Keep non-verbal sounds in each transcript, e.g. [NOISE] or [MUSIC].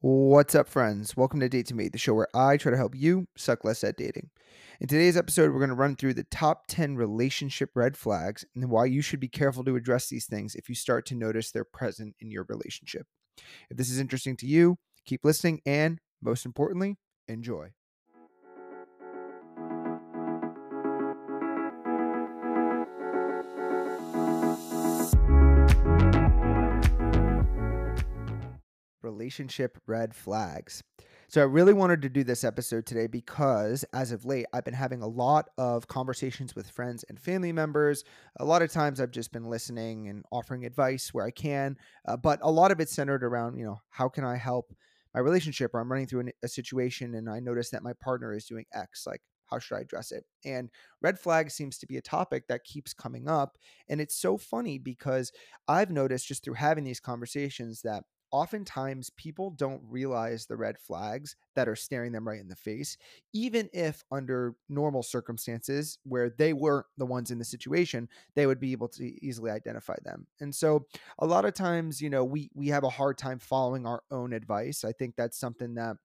What's up, friends? Welcome to Date to Mate, the show where I try to help you suck less at dating. In today's episode, we're going to run through the top 10 relationship red flags and why you should be careful to address these things if you start to notice they're present in your relationship. If this is interesting to you, keep listening and, most importantly, enjoy. Relationship red flags. So I really wanted to do this episode today because as of late, I've been having a lot of conversations with friends and family members. A lot of times I've just been listening and offering advice where I can, uh, but a lot of it's centered around, you know, how can I help my relationship or I'm running through an, a situation and I notice that my partner is doing X, like how should I address it? And red flag seems to be a topic that keeps coming up. And it's so funny because I've noticed just through having these conversations that oftentimes people don't realize the red flags that are staring them right in the face, even if under normal circumstances where they weren't the ones in the situation, they would be able to easily identify them. And so a lot of times, you know, we we have a hard time following our own advice. I think that's something that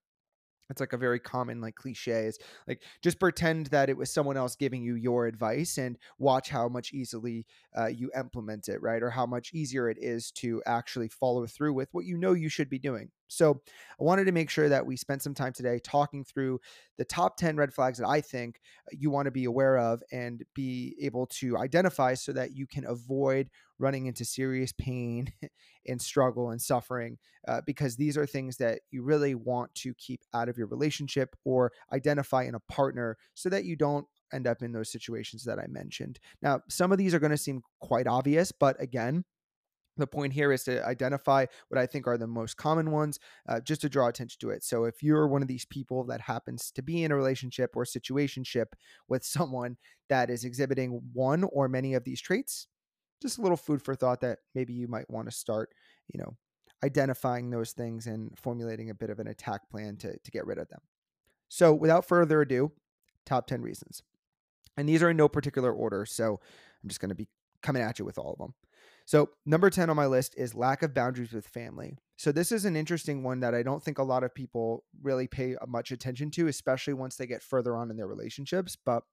it's like a very common like cliche is like just pretend that it was someone else giving you your advice and watch how much easily uh, you implement it right or how much easier it is to actually follow through with what you know you should be doing. So I wanted to make sure that we spent some time today talking through the top 10 red flags that I think you want to be aware of and be able to identify so that you can avoid running into serious pain [LAUGHS] and struggle and suffering uh, because these are things that you really want to keep out of your relationship or identify in a partner so that you don't end up in those situations that I mentioned. Now, some of these are going to seem quite obvious, but again, the point here is to identify what I think are the most common ones, uh, just to draw attention to it. So, if you're one of these people that happens to be in a relationship or situationship with someone that is exhibiting one or many of these traits, just a little food for thought that maybe you might want to start, you know, identifying those things and formulating a bit of an attack plan to, to get rid of them. So, without further ado, top 10 reasons. And these are in no particular order. So, I'm just going to be coming at you with all of them. So, number 10 on my list is lack of boundaries with family. So, this is an interesting one that I don't think a lot of people really pay much attention to, especially once they get further on in their relationships. But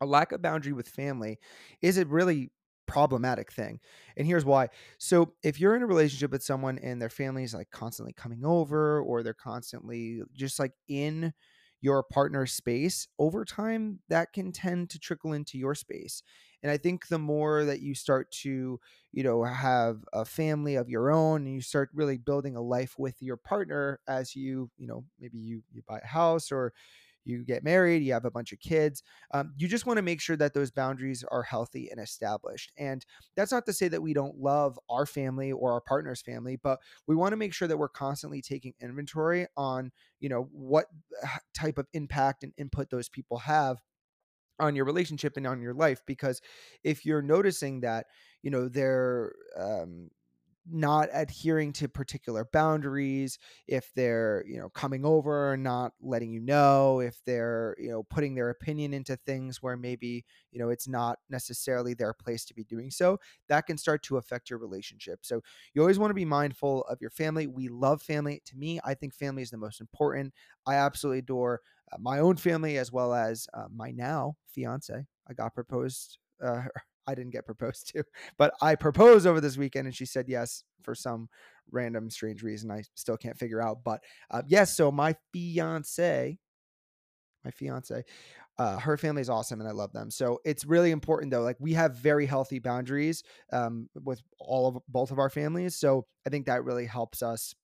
a lack of boundary with family is a really problematic thing. And here's why. So, if you're in a relationship with someone and their family is like constantly coming over or they're constantly just like in your partner's space, over time that can tend to trickle into your space. And I think the more that you start to, you know, have a family of your own and you start really building a life with your partner as you, you know, maybe you you buy a house or you get married, you have a bunch of kids. Um, you just want to make sure that those boundaries are healthy and established. And that's not to say that we don't love our family or our partner's family, but we want to make sure that we're constantly taking inventory on, you know, what type of impact and input those people have on your relationship and on your life because if you're noticing that you know they're um, not adhering to particular boundaries if they're you know coming over and not letting you know if they're you know putting their opinion into things where maybe you know it's not necessarily their place to be doing so that can start to affect your relationship. So you always want to be mindful of your family. We love family. To me i think family is the most important. I absolutely adore uh, my own family as well as uh, my now fiance. I got proposed uh, [LAUGHS] I didn't get proposed to, [LAUGHS] but I proposed over this weekend and she said yes for some random strange reason I still can't figure out. But uh, yes, so my fiance, my fiance, uh, her family is awesome and I love them. So it's really important though. Like we have very healthy boundaries um, with all of both of our families. So I think that really helps us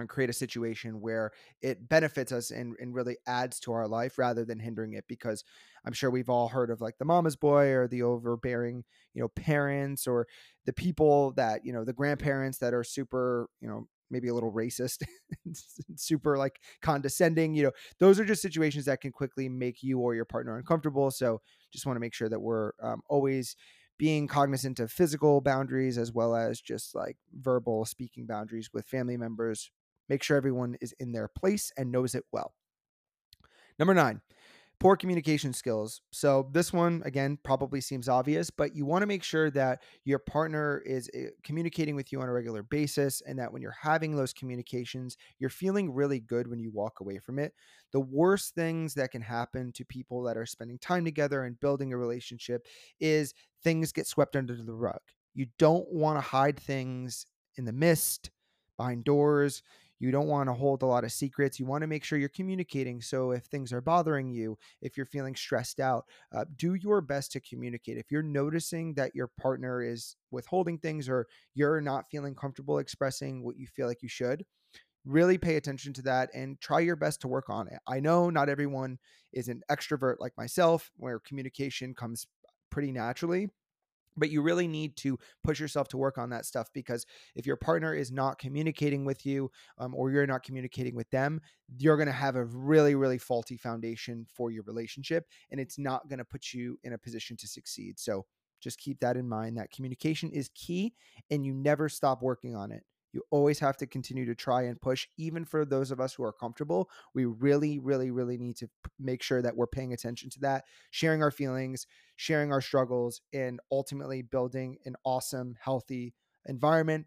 and create a situation where it benefits us and, and really adds to our life rather than hindering it because i'm sure we've all heard of like the mama's boy or the overbearing you know parents or the people that you know the grandparents that are super you know maybe a little racist [LAUGHS] super like condescending you know those are just situations that can quickly make you or your partner uncomfortable so just want to make sure that we're um, always being cognizant of physical boundaries as well as just like verbal speaking boundaries with family members Make sure everyone is in their place and knows it well. Number nine, poor communication skills. So, this one, again, probably seems obvious, but you want to make sure that your partner is uh, communicating with you on a regular basis and that when you're having those communications, you're feeling really good when you walk away from it. The worst things that can happen to people that are spending time together and building a relationship is things get swept under the rug. You don't want to hide things in the mist, behind doors. You don't want to hold a lot of secrets. You want to make sure you're communicating. So if things are bothering you, if you're feeling stressed out, uh, do your best to communicate. If you're noticing that your partner is withholding things or you're not feeling comfortable expressing what you feel like you should, really pay attention to that and try your best to work on it. I know not everyone is an extrovert like myself, where communication comes pretty naturally but you really need to push yourself to work on that stuff because if your partner is not communicating with you um, or you're not communicating with them you're going to have a really really faulty foundation for your relationship and it's not going to put you in a position to succeed. So just keep that in mind that communication is key and you never stop working on it you always have to continue to try and push, even for those of us who are comfortable. We really, really, really need to make sure that we're paying attention to that, sharing our feelings, sharing our struggles, and ultimately building an awesome, healthy environment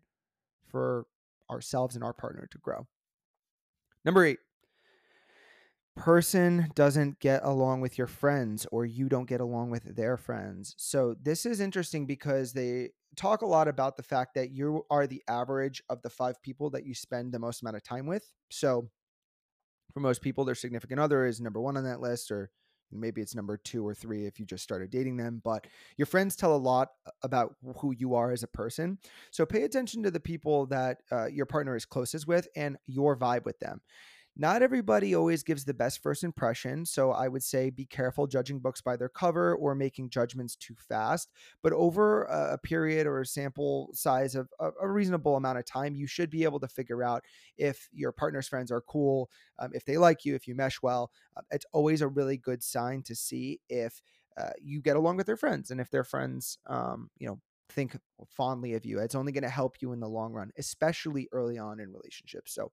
for ourselves and our partner to grow. Number eight, person doesn't get along with your friends or you don't get along with their friends. So this is interesting because they talk a lot about the fact that you are the average of the five people that you spend the most amount of time with. So for most people, their significant other is number one on that list, or maybe it's number two or three if you just started dating them. But your friends tell a lot about who you are as a person. So pay attention to the people that uh, your partner is closest with and your vibe with them not everybody always gives the best first impression. So I would say be careful judging books by their cover or making judgments too fast. But over a, period or a sample size of a, reasonable amount of time, you should be able to figure out if your partner's friends are cool, um, if they like you, if you mesh well. Uh, it's always a really good sign to see if uh, you get along with their friends and if their friends, um, you know, think fondly of you. It's only going to help you in the long run, especially early on in relationships. So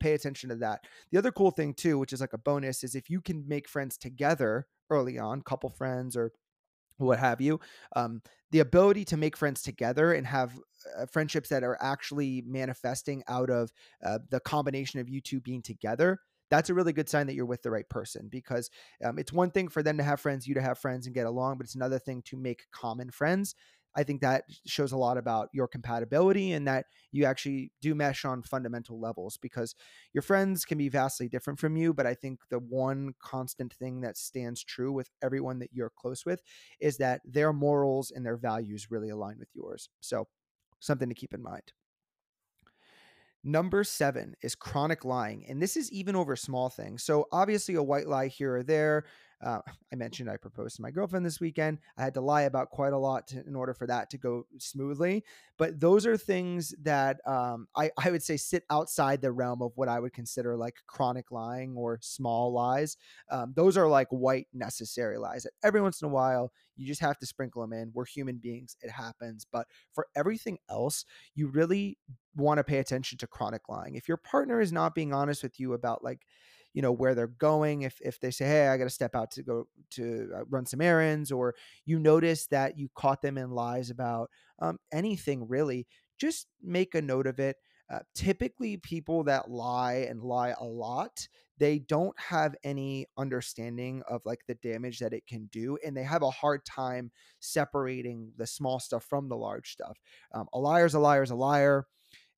pay attention to that. The other cool thing too, which is like a bonus, is if you can make friends together early on, couple friends or what have you, um, the ability to make friends together and have uh, friendships that are actually manifesting out of uh, the combination of you two being together that's a really good sign that you're with the right person because um, it's one thing for them to have friends, you to have friends and get along, but it's another thing to make common friends. I think that shows a lot about your compatibility and that you actually do mesh on fundamental levels because your friends can be vastly different from you. But I think the one constant thing that stands true with everyone that you're close with is that their morals and their values really align with yours. So, something to keep in mind. Number seven is chronic lying. And this is even over small things. So, obviously, a white lie here or there uh, I mentioned I proposed to my girlfriend this weekend. I had to lie about quite a lot to, in order for that to go smoothly. But those are things that um, I, I would say sit outside the realm of what I would consider like chronic lying or small lies. Um, those are like white necessary lies. that Every once in a while, you just have to sprinkle them in. We're human beings, it happens. But for everything else, you really want to pay attention to chronic lying. If your partner is not being honest with you about like, you know where they're going if if they say hey i got to step out to go to uh, run some errands or you notice that you caught them in lies about um, anything really just make a note of it. Uh, typically people that lie and lie a lot they don't have any understanding of like the damage that it can do and they have a hard time separating the small stuff from the large stuff. Um, a liar's a liar's a liar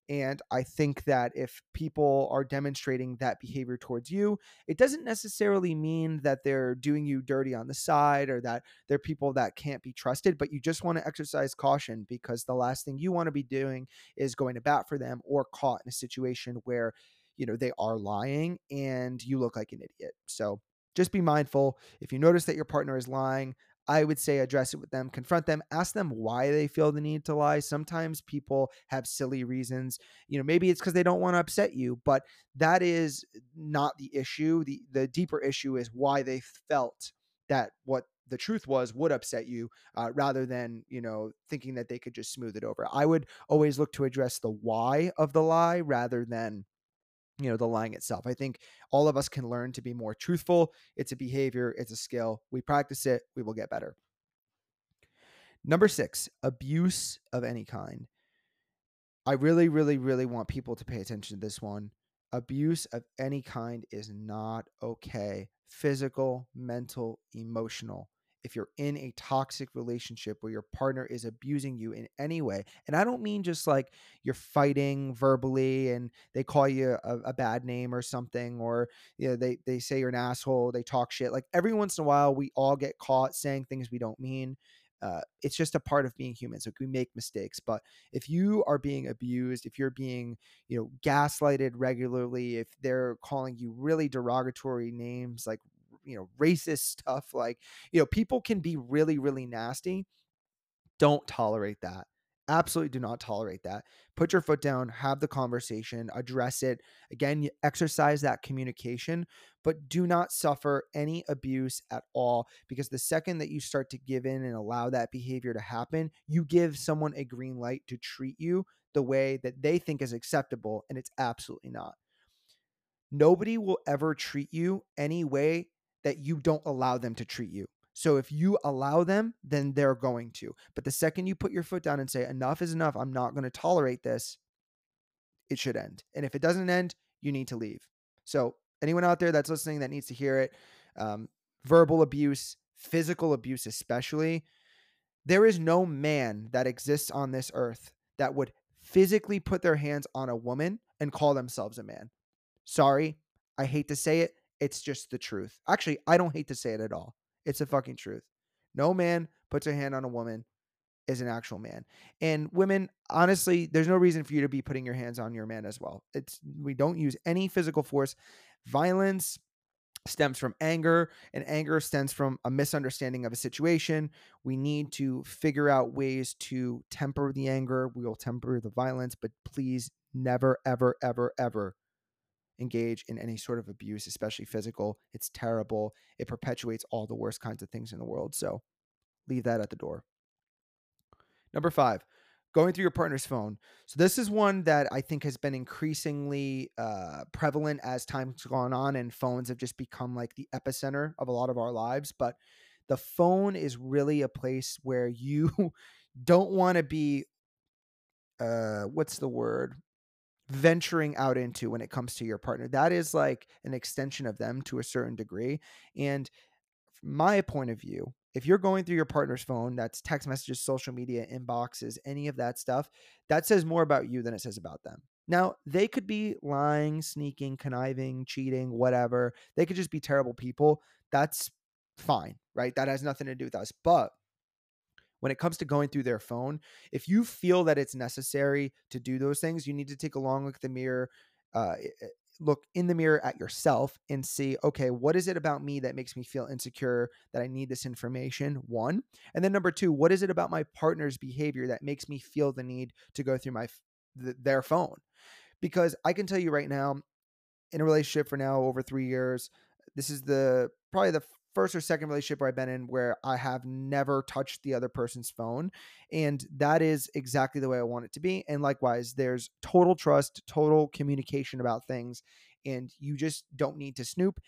and I think that if people are demonstrating that behavior towards you, it doesn't necessarily mean that they're doing you dirty on the side or that they're people that can't be trusted, but you just want to exercise caution because the last thing you want to be doing is going to bat for them or caught in a situation where, you know, they are lying and you look like an idiot. So just be mindful. If you notice that your partner is lying, I would say address it with them, confront them, ask them why they feel the need to lie. Sometimes people have silly reasons. You know, maybe it's because they don't want to upset you, but that is not the issue. The the deeper issue is why they felt that what the truth was would upset you uh, rather than you know thinking that they could just smooth it over i would always look to address the why of the lie rather than you know the lying itself. I think all of us can learn to be more truthful. It's a behavior it's a skill. We practice it we will get better. Number six abuse of any kind. I really really really want people to pay attention to this one. Abuse of any kind is not okay. Physical mental emotional if you're in a toxic relationship where your partner is abusing you in any way and i don't mean just like you're fighting verbally and they call you a, a bad name or something or you know they they say you're an asshole they talk shit like every once in a while we all get caught saying things we don't mean uh, it's just a part of being human so we make mistakes but if you are being abused if you're being you know gaslighted regularly if they're calling you really derogatory names like you know racist stuff like you know people can be really really nasty don't tolerate that. Absolutely do not tolerate that. Put your foot down have the conversation address it. Again exercise that communication but do not suffer any abuse at all because the second that you start to give in and allow that behavior to happen you give someone a green light to treat you the way that they think is acceptable and it's absolutely not. Nobody will ever treat you any way that you don't allow them to treat you. So if you allow them, then they're going to. But the second you put your foot down and say, enough is enough, I'm not going to tolerate this, it should end. And if it doesn't end, you need to leave. So anyone out there that's listening that needs to hear it, um, verbal abuse, physical abuse, especially, there is no man that exists on this earth that would physically put their hands on a woman and call themselves a man. Sorry, I hate to say it. It's just the truth. Actually, I don't hate to say it at all. It's the fucking truth. No man puts a hand on a woman is an actual man. And women, honestly, there's no reason for you to be putting your hands on your man as well. It's we don't use any physical force. Violence stems from anger and anger stems from a misunderstanding of a situation. We need to figure out ways to temper the anger. We will temper the violence, but please never ever ever ever engage in any sort of abuse, especially physical. It's terrible. It perpetuates all the worst kinds of things in the world. So leave that at the door. Number five, going through your partner's phone. So this is one that I think has been increasingly uh, prevalent as time's gone on, and phones have just become like the epicenter of a lot of our lives. But the phone is really a place where you [LAUGHS] don't want to be. Uh, what's the word? Venturing out into when it comes to your partner. That is like an extension of them to a certain degree. And my point of view, if you're going through your partner's phone, that's text messages, social media, inboxes, any of that stuff, that says more about you than it says about them. Now, they could be lying, sneaking, conniving, cheating, whatever. They could just be terrible people. That's fine, right? That has nothing to do with us. But when it comes to going through their phone, if you feel that it's necessary to do those things, you need to take a long look at the mirror, uh, look in the mirror at yourself and see, okay, what is it about me that makes me feel insecure that I need this information? One. And then number two, what is it about my partner's behavior that makes me feel the need to go through my th- their phone? Because I can tell you right now, in a relationship for now over three years, this is the probably the first or second relationship where I've been in where I have never touched the other person's phone. And that is exactly the way I want it to be. And likewise, there's total trust, total communication about things, and you just don't need to snoop.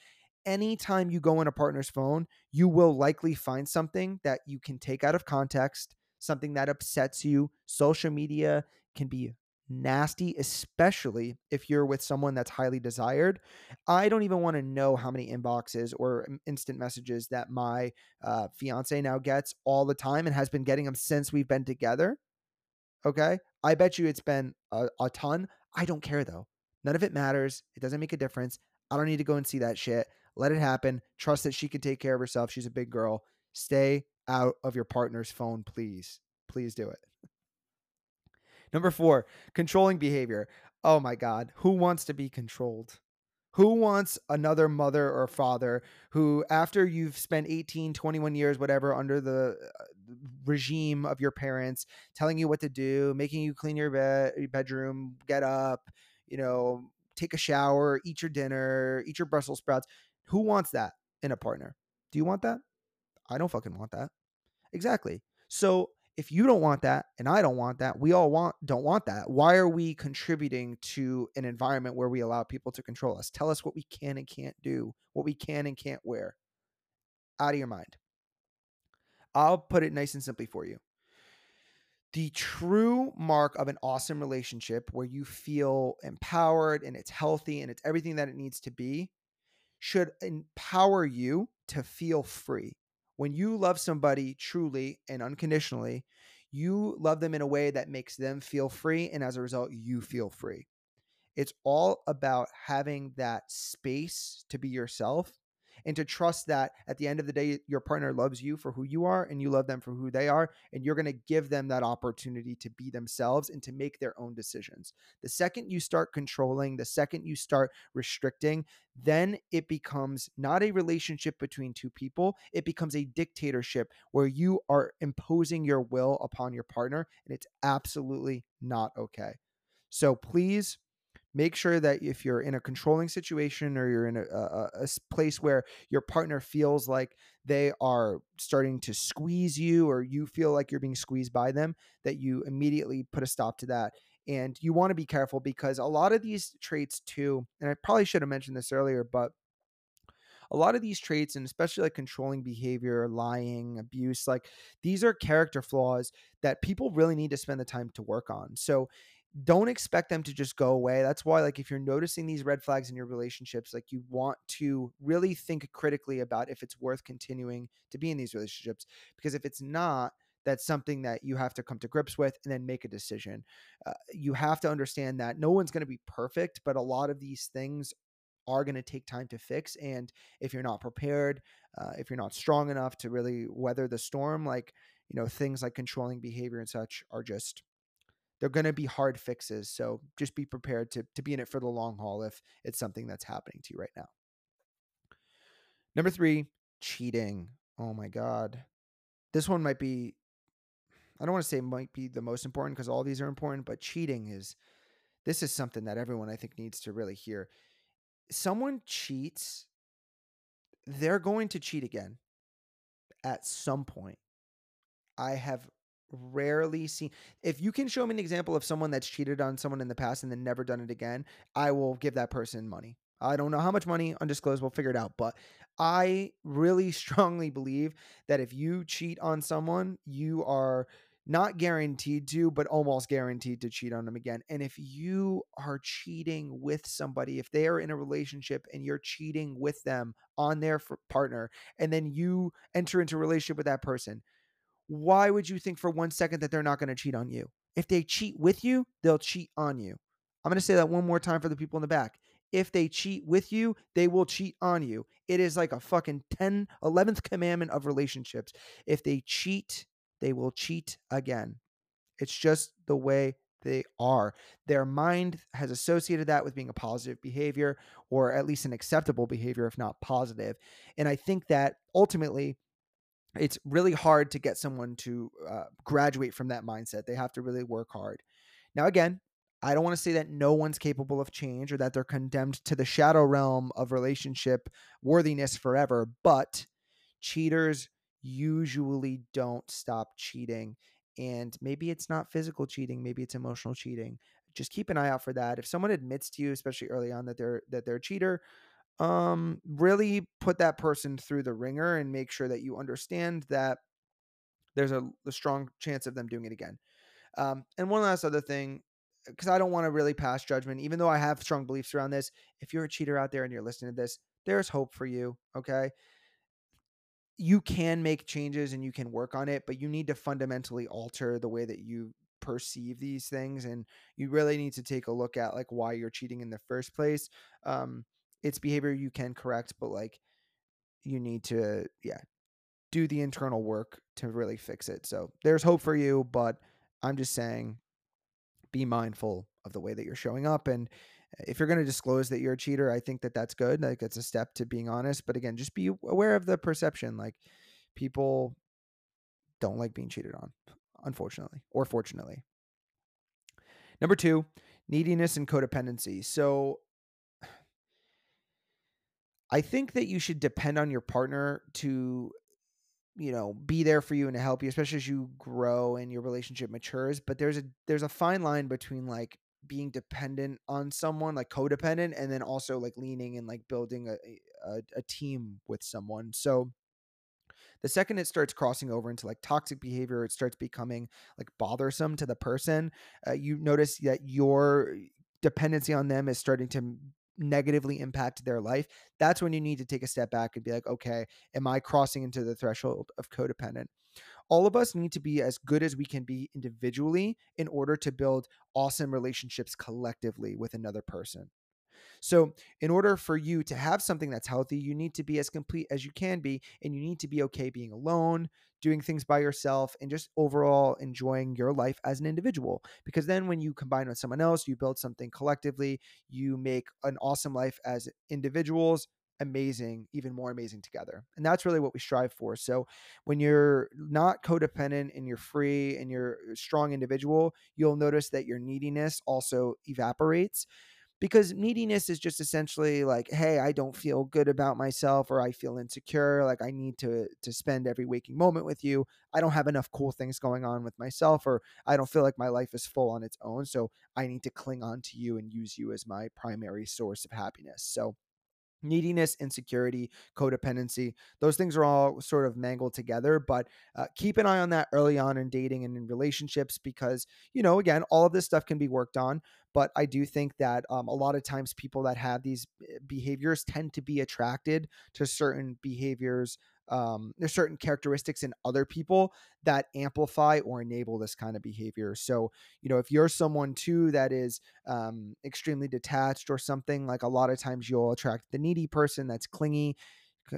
Anytime you go in a partner's phone, you will likely find something that you can take out of context, something that upsets you. Social media can be nasty, especially if you're with someone that's highly desired. I don't even want to know how many inboxes or instant messages that my uh, fiance now gets all the time and has been getting them since we've been together. Okay. I bet you it's been a, a ton. I don't care though. None of it matters. It doesn't make a difference. I don't need to go and see that shit. Let it happen. Trust that she can take care of herself. She's a big girl. Stay out of your partner's phone, please. Please do it. Number four, controlling behavior. Oh my God, who wants to be controlled? Who wants another mother or father who, after you've spent 18, 21 years, whatever, under the uh, regime of your parents, telling you what to do, making you clean your, your bedroom, get up, you know, take a shower, eat your dinner, eat your Brussels sprouts? Who wants that in a partner? Do you want that? I don't fucking want that. Exactly. So if you don't want that and I don't want that, we all want don't want that. Why are we contributing to an environment where we allow people to control us? Tell us what we can and can't do, what we can and can't wear. Out of your mind. I'll put it nice and simply for you. The true mark of an awesome relationship where you feel empowered and it's healthy and it's everything that it needs to be should empower you to feel free. When you love somebody truly and unconditionally, you love them in a way that makes them feel free. And as a result, you feel free. It's all about having that space to be yourself and to trust that at the end of the day, your partner loves you for who you are and you love them for who they are. And you're going to give them that opportunity to be themselves and to make their own decisions. The second you start controlling, the second you start restricting, then it becomes not a relationship between two people. It becomes a dictatorship where you are imposing your will upon your partner. And it's absolutely not okay. So please make sure that if you're in a controlling situation or you're in a, a, a, place where your partner feels like they are starting to squeeze you or you feel like you're being squeezed by them that you immediately put a stop to that. And you want to be careful because a lot of these traits too and i probably should have mentioned this earlier but a lot of these traits and especially like controlling behavior lying abuse like these are character flaws that people really need to spend the time to work on. So don't expect them to just go away. That's why, like, if you're noticing these red flags in your relationships, like, you want to really think critically about if it's worth continuing to be in these relationships. Because if it's not, that's something that you have to come to grips with and then make a decision. Uh, you have to understand that no one's going to be perfect, but a lot of these things are going to take time to fix. And if you're not prepared, uh, if you're not strong enough to really weather the storm, like, you know, things like controlling behavior and such are just they're going to be hard fixes. So just be prepared to, to be in it for the long haul if it's something that's happening to you right now. Number three, cheating. Oh my God. This one might be, I don't want to say might be the most important because all these are important, but cheating is, this is something that everyone I think needs to really hear. Someone cheats, they're going to cheat again at some point. I have rarely seen if you can show me an example of someone that's cheated on someone in the past and then never done it again i will give that person money i don't know how much money undisclosed we'll figure it out but i really [LAUGHS] strongly believe that if you cheat on someone you are not guaranteed to, but almost guaranteed to cheat on them again. And if you are cheating with somebody, if they are in a relationship and you're cheating with them on their partner, and then you enter into a relationship with that person, why would you think for one second that they're not going to cheat on you? If they cheat with you, they'll cheat on you. I'm going to say that one more time for the people in the back. If they cheat with you, they will cheat on you. It is like a fucking 10, 11th commandment of relationships. If they cheat, they will cheat again. It's just the way they are. Their mind has associated that with being a positive behavior or at least an acceptable behavior, if not positive. And I think that ultimately, it's really hard to get someone to uh, graduate from that mindset. They have to really work hard. Now, again, I don't want to say that no one's capable of change or that they're condemned to the shadow realm of relationship worthiness forever, but cheaters usually don't stop cheating. And maybe it's not physical cheating, maybe it's emotional cheating. Just keep an eye out for that. If someone admits to you, especially early on, that they're that they're a cheater, um, really put that person through the ringer and make sure that you understand that there's a, a strong chance of them doing it again. Um, and one last other thing, because I don't want to really pass judgment, even though I have strong beliefs around this. If you're a cheater out there and you're listening to this, there's hope for you. Okay. You can make changes and you can work on it, but you need to fundamentally alter the way that you perceive these things. And you really need to take a look at like why you're cheating in the first place. Um, it's behavior you can correct, but like you need to, yeah, do the internal work to really fix it. So there's hope for you, but I'm just saying be mindful of the way that you're showing up. And eh, if you're going to disclose that you're a cheater, I think that that's good. Like it's a step to being honest. But again, just be aware of the perception. Like people don't like being cheated on, unfortunately or fortunately. Number two, neediness and codependency. So I think that you should depend on your partner to you know be there for you and to help you especially as you grow and your relationship matures but there's a there's a fine line between like being dependent on someone like codependent and then also like leaning and like building a a, a team with someone. So the second it starts crossing over into like toxic behavior it starts becoming like bothersome to the person uh, you notice that your dependency on them is starting to negatively impact their life that's when you need to take a step back and be like okay am i crossing into the threshold of codependent? All of us need to be as good as we can be individually in order to build awesome relationships collectively with another person so, in order for you to have something that's healthy, you need to be as complete as you can be, and you need to be okay being alone, doing things by yourself, and just overall enjoying your life as an individual. Because then, when you combine with someone else, you build something collectively, you make an awesome life as individuals amazing, even more amazing together. And that's really what we strive for. So when you're not codependent and you're free and you're a strong individual, you'll notice that your neediness also evaporates because neediness is just essentially like hey i don't feel good about myself or i feel insecure like i need to to spend every waking moment with you. I don't have enough cool things going on with myself or i don't feel like my life is full on its own so i need to cling on to you and use you as my primary source of happiness. So neediness, insecurity, codependency. Those things are all sort of mangled together, but uh, keep an eye on that early on in dating and in relationships because, you know, again, all of this stuff can be worked on. But I do think that um, a lot of times people that have these eh, behaviors tend to be attracted to certain behaviors um, there's certain characteristics in other people that amplify or enable this kind of behavior. So, you know, if you're someone too that is um, extremely detached or something, like a lot of times you'll attract the needy person that's clingy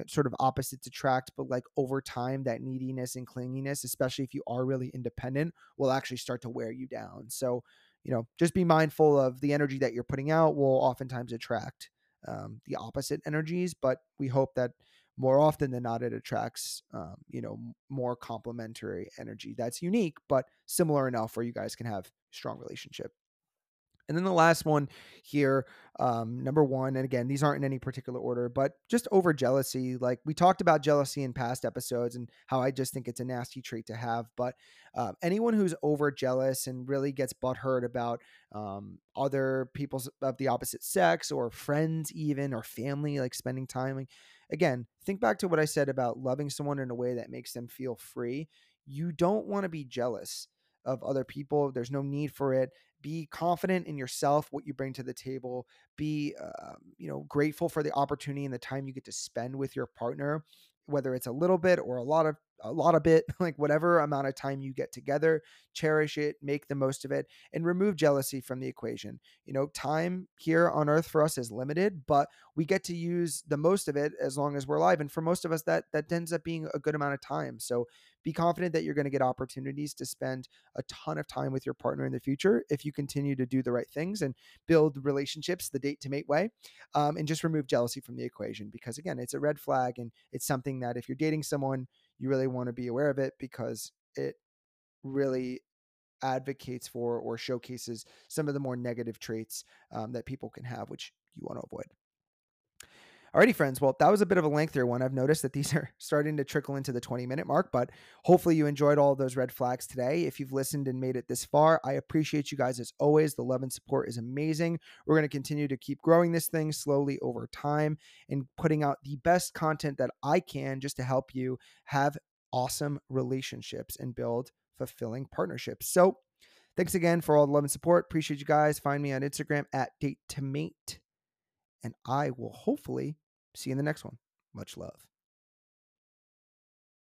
sort of opposites attract but like over time that neediness and clinginess especially if you are really independent will actually start to wear you down so you know just be mindful of the energy that you're putting out will oftentimes attract um, the opposite energies but we hope that more often than not, it attracts, um, you know, more complementary energy that's unique, but similar enough where you guys can have strong relationship. And then the last one here, um, number one, and again, these aren't in any particular order, but just over jealousy. Like we talked about jealousy in past episodes and how I just think it's a nasty trait to have. But uh, anyone who's over jealous and really gets butthurt about um, other people of the opposite sex or friends, even or family, like spending time, like, again, think back to what I said about loving someone in a way that makes them feel free. You don't want to be jealous of other people. There's no need for it. Be confident in yourself, what you bring to the table. Be, uh, you know, grateful for the opportunity and the time you get to spend with your partner, whether it's a little bit or a lot of a lot of bit, [LAUGHS] like whatever amount of time you get together, cherish it, make the most of it, and remove jealousy from the equation. You know, time here on earth for us is limited, but we get to use the most of it as long as we're alive. And for most of us, that that ends up being a good amount of time. So be confident that you're going to get opportunities to spend a ton of time with your partner in the future if you continue to do the right things and build relationships the date to mate way um, and just remove jealousy from the equation because again it's a red flag and it's something that if you're dating someone you really want to be aware of it because it really advocates for or showcases some of the more negative traits um, that people can have, which you want to avoid. Alrighty, friends. Well, that was a bit of a lengthier one. I've noticed that these [LAUGHS] are starting to trickle into the 20 minute mark, but hopefully you enjoyed all those red flags today. If you've listened and made it this far, I appreciate you guys as always. The love and support is amazing. We're going to continue to keep growing this thing slowly over time and putting out the best content that I can just to help you have awesome relationships and build fulfilling partnerships. So, thanks again for all the love and support. Appreciate you guys. Find me on Instagram at date to mate, and I will hopefully See you in the next one. Much love.